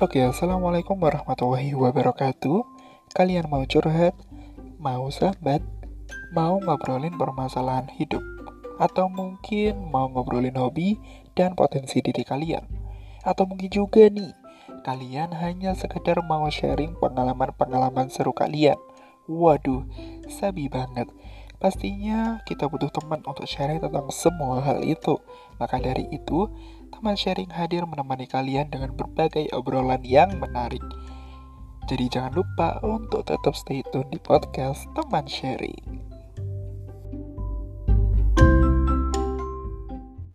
Oke, Assalamualaikum warahmatullahi wabarakatuh Kalian mau curhat? Mau sahabat? Mau ngobrolin permasalahan hidup? Atau mungkin mau ngobrolin hobi dan potensi diri kalian? Atau mungkin juga nih, kalian hanya sekedar mau sharing pengalaman-pengalaman seru kalian? Waduh, sabi banget Pastinya kita butuh teman untuk sharing tentang semua hal itu. Maka dari itu, teman sharing hadir menemani kalian dengan berbagai obrolan yang menarik. Jadi jangan lupa untuk tetap stay tune di podcast teman sharing.